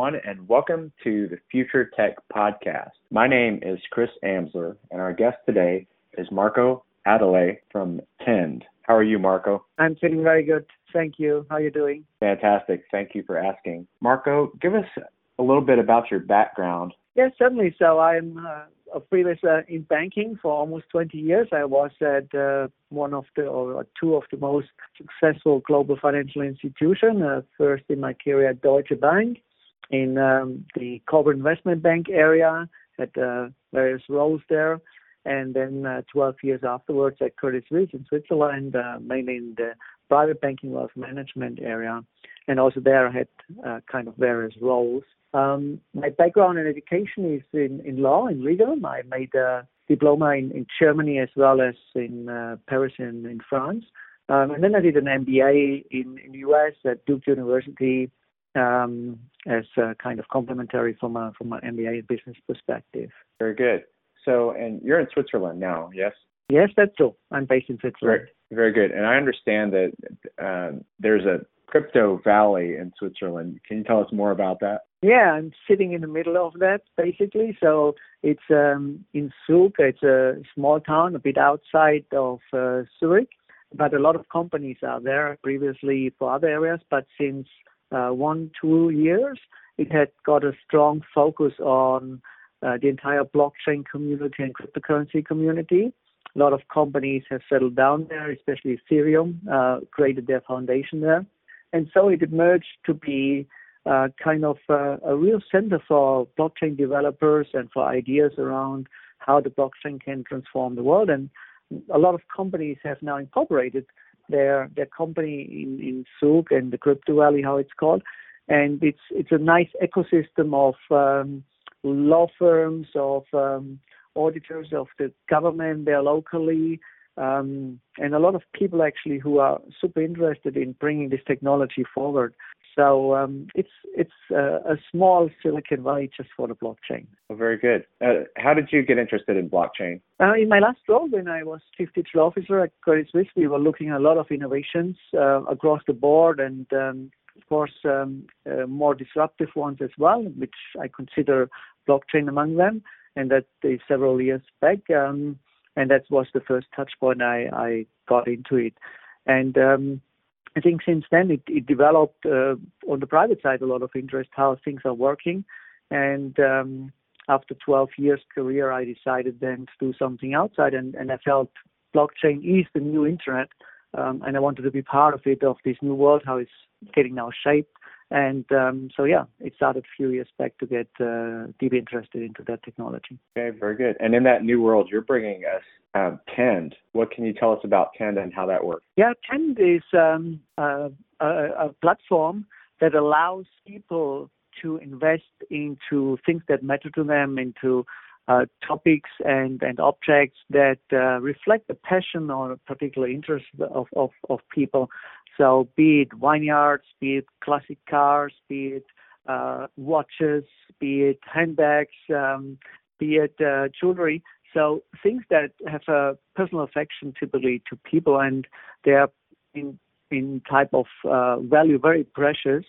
Everyone, and welcome to the Future Tech Podcast. My name is Chris Amsler, and our guest today is Marco Abele from Tend. How are you, Marco? I'm feeling very good. Thank you. How are you doing? Fantastic. Thank you for asking. Marco, give us a little bit about your background. Yes, certainly. So I'm uh, a uh, in banking for almost 20 years. I was at uh, one of the or two of the most successful global financial institutions. Uh, first in my career at Deutsche Bank in um, the corporate investment bank area, had uh, various roles there, and then uh, 12 years afterwards at Credit Suisse in Switzerland, uh, mainly in the private banking wealth management area, and also there I had kind of various roles. Um, my background in education is in, in law, in legal. I made a diploma in, in Germany as well as in uh, Paris and in France. Um, and then I did an MBA in, in the US at Duke University as a kind of complementary from a from an MBA business perspective. Very good. So, and you're in Switzerland now, yes? Yes, that's true. I'm based in Switzerland. Very, very good. And I understand that uh, there's a crypto valley in Switzerland. Can you tell us more about that? Yeah, I'm sitting in the middle of that basically. So it's um, in Zug. It's a small town, a bit outside of uh, Zurich, but a lot of companies are there. Previously for other areas, but since one two years, it had got a strong focus on uh, the entire blockchain community and cryptocurrency community. A lot of companies have settled down there, especially Ethereum, uh, created their foundation there. And so it emerged to be uh, kind of uh, a real center for blockchain developers and for ideas around how the blockchain can transform the world. And a lot of companies have now incorporated their their company in, in Zug and the Crypto Valley, how it's called. And it's it's a nice ecosystem of um, law firms, of um, auditors, of the government there locally, um, and a lot of people actually who are super interested in bringing this technology forward. So um, it's it's uh, a small Silicon Valley just for the blockchain. Oh, very good. Uh, how did you get interested in blockchain? Uh, in my last role, when I was chief digital officer at Credit Suisse, we were looking at a lot of innovations uh, across the board, and um, of course um, uh, more disruptive ones as well, which I consider blockchain among them. And that is several years back. Um, and that was the first touch point I, I got into it. And um, I think since then it, it developed uh, on the private side a lot of interest how things are working. And um, after 12 years career, I decided then to do something outside, and, and I felt blockchain is the new internet, um, and I wanted to be part of it, of this new world, how it's getting now shaped. And um, so, yeah, it started a few years back to get uh, deeply interested into that technology. Okay, very good. And in that new world, you're bringing us um, Tend. What can you tell us about Tend and how that works? Yeah, Tend is um, a, a, platform that allows people to invest into things that matter to them, into uh, topics and, and objects that uh, reflect the passion or particular interest of, of, of people. So be it vineyards, be it classic cars, be it uh, watches, be it handbags, um, be it uh, jewelry. So things that have a personal affection typically to people, and they are in in type of uh, value very precious,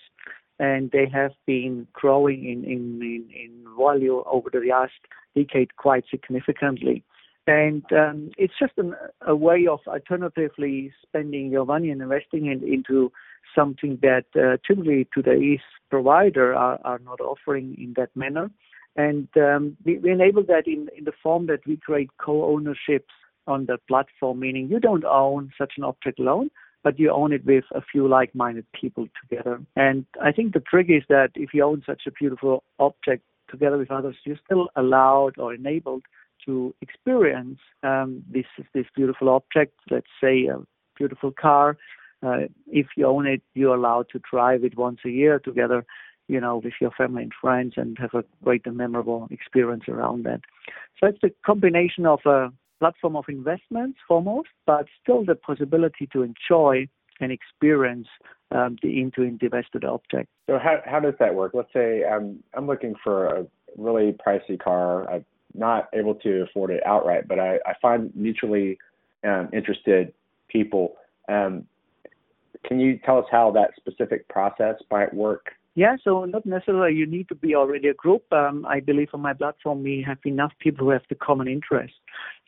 and they have been growing in in, in, in value over the last decade quite significantly. And um, it's just an, a way of alternatively spending your money and investing it into something that uh, typically today's provider are, are not offering in that manner. And um, we, we, enable that in, in the form that we create co-ownerships on the platform, meaning you don't own such an object alone, but you own it with a few like-minded people together. And I think the trick is that if you own such a beautiful object together with others, you're still allowed or enabled to experience um, this this beautiful object. Let's say a beautiful car. Uh, if you own it, you're allowed to drive it once a year together. you know, with your family and friends and have a great and memorable experience around that. So it's a combination of a platform of investments foremost, but still the possibility to enjoy and experience um, the into divested object. So how how does that work? Let's say I'm I'm looking for a really pricey car. I'm not able to afford it outright, but I, I find mutually um, interested people. Um, can you tell us how that specific process might work? Yeah, so not necessarily you need to be already a group. Um, I believe on my platform we have enough people who have the common interest.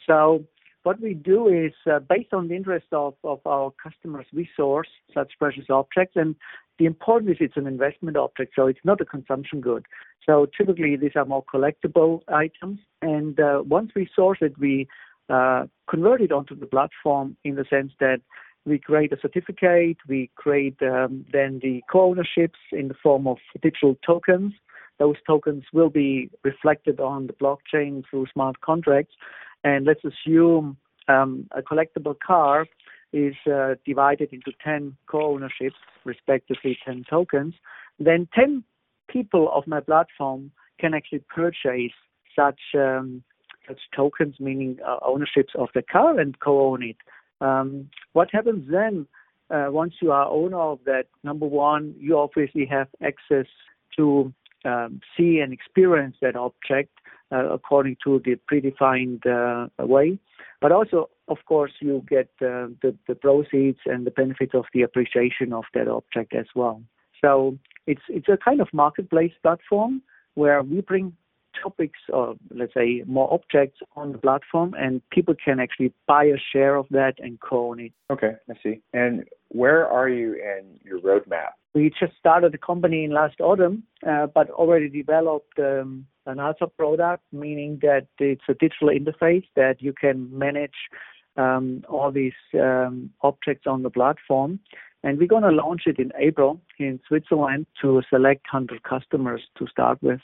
So what we do is uh, based on the interest of, of our customers, we source such precious objects. And the important is it's an investment object, so it's not a consumption good. So typically these are more collectible items. And uh, once we source it, we uh, convert it onto the platform in the sense that we create a certificate, we create um, then the co-ownerships in the form of digital tokens. Those tokens will be reflected on the blockchain through smart contracts. And let's assume um, a collectible car is uh, divided into 10 co-ownerships, respectively 10 tokens. Then 10 people of my platform can actually purchase such um, such tokens, meaning uh, ownerships of the car, and co-own it. Um, what happens then uh, once you are owner of that? Number one, you obviously have access to um, see and experience that object according to the predefined uh, way. But also, of course, you get uh, the, the proceeds and the benefits of the appreciation of that object as well. So it's it's a kind of marketplace platform where we bring topics or let's say more objects on the platform and people can actually buy a share of that and co-own it. Okay, I see. And where are you in your roadmap? We just started the company in last autumn, uh, but already developed um, an alpha product, meaning that it's a digital interface that you can manage um, all these um, objects on the platform. And we're going to launch it in April in Switzerland to select 100 customers to start with.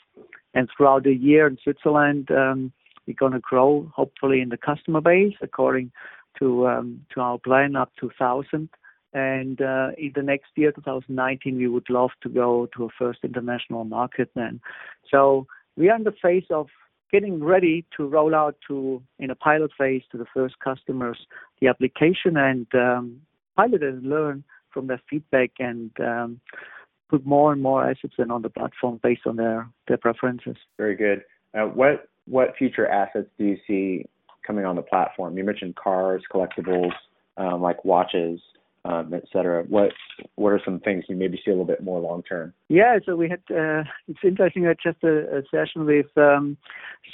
And throughout the year in Switzerland, um, we're going to grow, hopefully, in the customer base according to um, to our plan up to 1,000. And uh, in the next year, 2019, we would love to go to a first international market then. So we are in the phase of getting ready to roll out to in a pilot phase to the first customers the application and um, pilot and learn from their feedback and um, put more and more assets in on the platform based on their their preferences. Very good. What what future assets do you see coming on the platform? You mentioned cars, collectibles, um, like watches um, et cetera. What what are some things you maybe see a little bit more long term? Yeah, so we had uh, it's interesting. I just a, a session with um,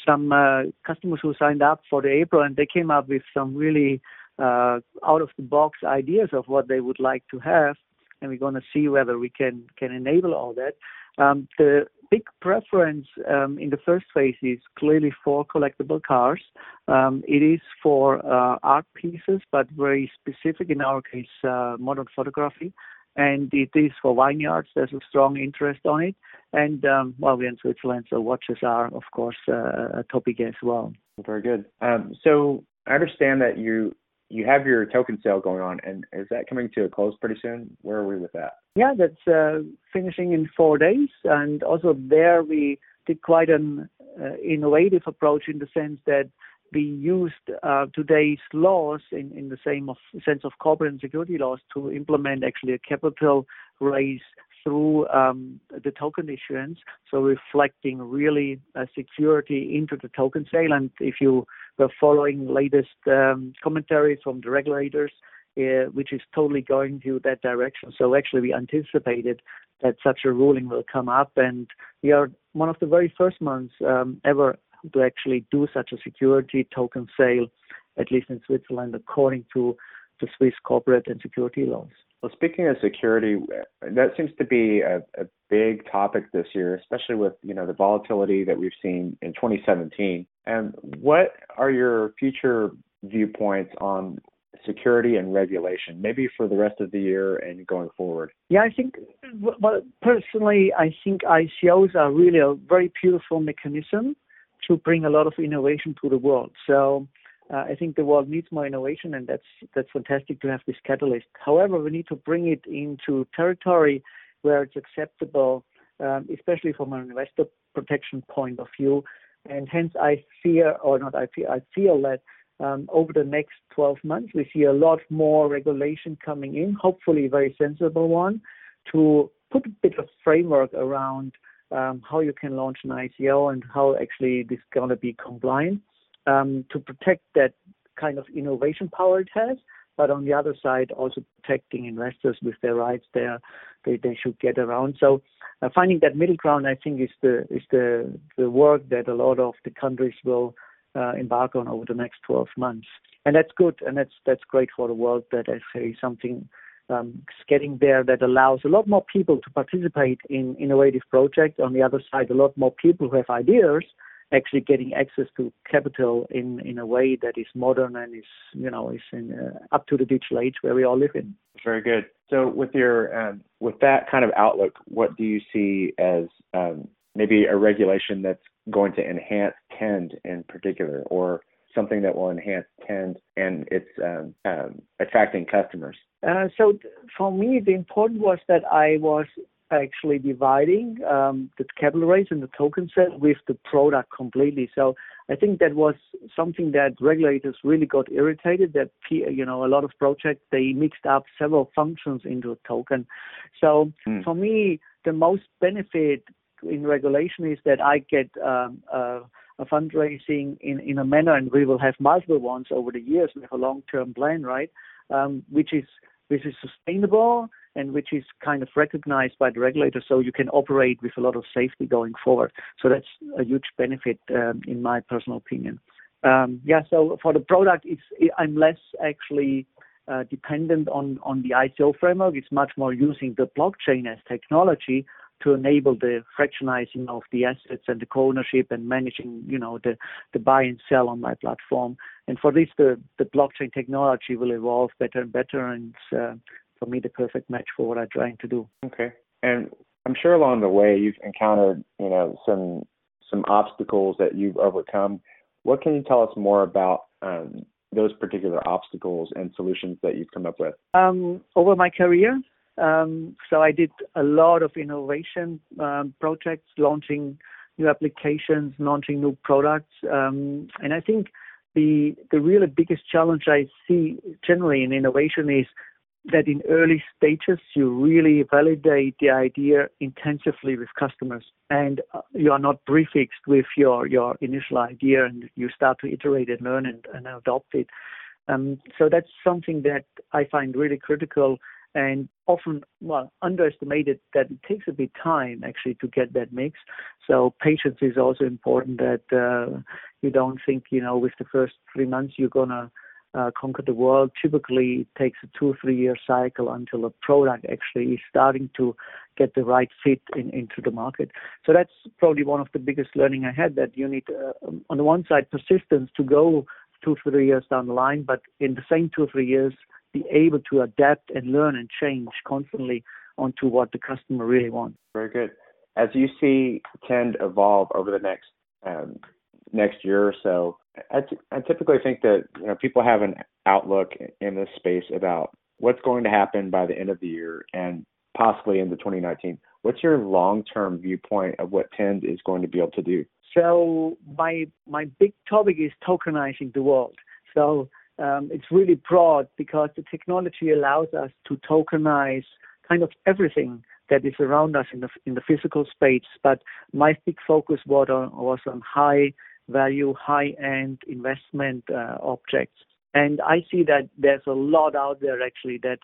some uh, customers who signed up for the April, and they came up with some really uh, out of the box ideas of what they would like to have, and we're going to see whether we can can enable all that. Um, the big preference um, in the first phase is clearly for collectible cars. Um, it is for uh, art pieces, but very specific in our case, uh, modern photography. And it is for vineyards. There's a strong interest on it. And um, well, we're in Switzerland, so watches are, of course, uh, a topic as well. Very good. Um, so I understand that you you have your token sale going on, and is that coming to a close pretty soon? Where are we with that? Yeah, that's uh, finishing in four days, and also there we did quite an uh, innovative approach in the sense that we used uh, today's laws in, in the same of, sense of corporate and security laws to implement actually a capital raise through um, the token issuance, so reflecting really security into the token sale. And if you were following latest um, commentary from the regulators, uh, which is totally going to that direction. So actually, we anticipated that such a ruling will come up, and we are one of the very first ones um, ever to actually do such a security token sale, at least in Switzerland, according to the Swiss corporate and security laws. Well, speaking of security, that seems to be a, a big topic this year, especially with you know the volatility that we've seen in 2017. And what are your future viewpoints on security and regulation, maybe for the rest of the year and going forward? Yeah, I think, well, personally, I think ICOs are really a very beautiful mechanism to bring a lot of innovation to the world. So uh, I think the world needs more innovation, and that's that's fantastic to have this catalyst. However, we need to bring it into territory where it's acceptable um, especially from an investor protection point of view. And hence, I fear, or not, I feel, I feel that um, over the next 12 months, we see a lot more regulation coming in, hopefully a very sensible one, to put a bit of framework around um, how you can launch an ICO and how actually this is going to be compliant um, to protect that kind of innovation power it has, but on the other side, also protecting investors with their rights there they, they should get around. So uh, finding that middle ground, I think, is the is the the work that a lot of the countries will uh, embark on over the next 12 months, and that's good, and that's that's great for the world that actually something um, getting there that allows a lot more people to participate in innovative projects. On the other side, a lot more people who have ideas actually getting access to capital in, in a way that is modern and is you know is in, uh, up to the digital age where we all live in. Very good. So with your um, with that kind of outlook, what do you see as um, maybe a regulation that's going to enhance Tend in particular, or something that will enhance Tend and its um, um, attracting customers? Uh, so for me, the important was that I was actually dividing um, the capital raise and the token set with the product completely. So I think that was something that regulators really got irritated that you know a lot of projects they mixed up several functions into a token. So mm. for me, the most benefit in regulation is that I get um, uh, a fundraising in, in a manner, and we will have multiple ones over the years. We have a long-term plan, right? Um, which is which is sustainable and which is kind of recognized by the regulator, so you can operate with a lot of safety going forward. So that's a huge benefit, um, in my personal opinion. Um, yeah, so for the product, it's I'm less actually uh, dependent on on the ICO framework. It's much more using the blockchain as technology to enable the fractionizing of the assets and the co-ownership and managing, you know, the, the buy and sell on my platform. And for this, the, the blockchain technology will evolve better and better. And uh, for me the perfect match for what I'm trying to do. Okay. And I'm sure along the way you've encountered, you know, some some obstacles that you've overcome. What can you tell us more about um, those particular obstacles and solutions that you've come up with? Um, over my career, um, so I did a lot of innovation um, projects, launching new applications, launching new products, um, and I think the the really biggest challenge I see generally in innovation is that in early stages you really validate the idea intensively with customers. And uh, you are not prefixed with your, your initial idea and you start to iterate and learn and, and adopt it. Um, so that's something that I find really critical and often well underestimated that it takes a bit time actually to get that mix. So patience is also important that uh, you don't think you know with the first three months you're gonna uh, conquer the world. Typically, it takes a two, or three year cycle until a product actually is starting to get the right fit in, into the market. So that's probably one of the biggest learning I had that you need, uh, on the one side, persistence to go two, three years down the line, but in the same two, or three years, be able to adapt and learn and change constantly onto what the customer really wants. Very good. As you see Tend evolve over the next um, next year or so, I, t- I typically think that you know people have an outlook in this space about what's going to happen by the end of the year and possibly into 2019. What's your long-term viewpoint of what Tend is going to be able to do? So my my big topic is tokenizing the world. So um, it's really broad because the technology allows us to tokenize kind of everything that is around us in the in the physical space. But my big focus was on was on high value high-end investment uh, objects. And I see that there's a lot out there actually that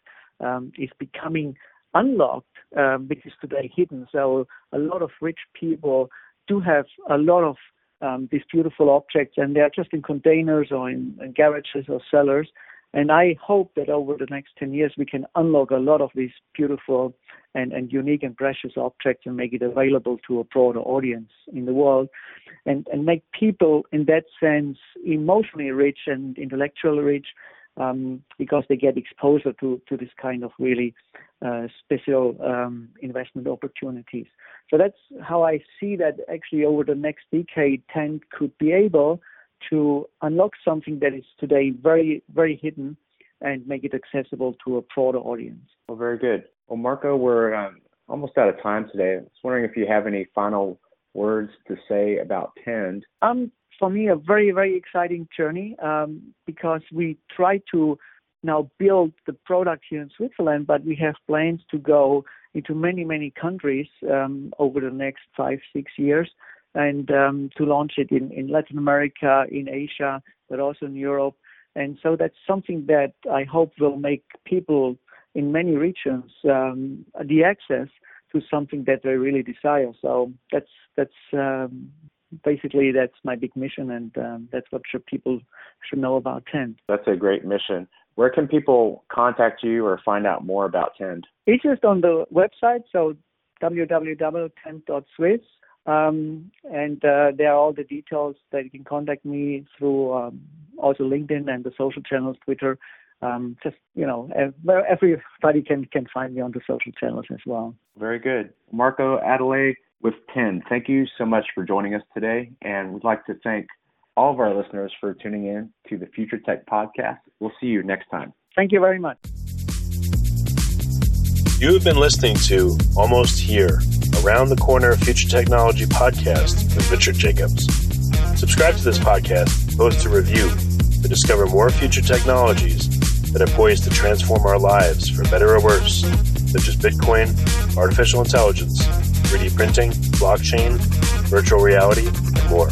um, is becoming unlocked, um, which is today hidden. So a lot of rich people do have a lot of um, these beautiful objects, and they are just in containers or in, in garages or cellars. And I hope that over the next 10 years, we can unlock a lot of these beautiful and, and unique and precious objects and make it available to a broader audience in the world and, and make people, in that sense, emotionally rich and intellectually rich um, because they get exposure to, to this kind of really uh, special um, investment opportunities. So that's how I see that actually over the next decade, Tend could be able to unlock something that is today very, very hidden and make it accessible to a broader audience. Well, very good. Well, Marco, we're um, almost out of time today. I was wondering if you have any final words to say about Tend. Um, for me, a very, very exciting journey um, because we try to now build the product here in Switzerland, but we have plans to go into many, many countries um, over the next five, six years and um, to launch it in, in Latin America, in Asia, but also in Europe. And so that's something that I hope will make people in many regions um, the access to something that they really desire. So that's that's um, basically that's my big mission, and um, that's what should people should know about Tend. That's a great mission. Where can people contact you or find out more about Tend? It's just on the website, so www.tend.swiss. Um, and uh, there are all the details that you can contact me through um, also LinkedIn and the social channels, Twitter. Um, just you know, everybody can can find me on the social channels as well. Very good, Marco Abele with Tend. Thank you so much for joining us today, and we'd like to thank all of our listeners for tuning in to the Future Tech Podcast. We'll see you next time. Thank you very much. You have been listening to Almost Here, Around the Corner Future Technology podcast with Richard Jacobs. Subscribe to this podcast, post a review to discover more future technologies that are poised to transform our lives for better or worse, such as Bitcoin, artificial intelligence, 3D printing, blockchain, virtual reality, and more.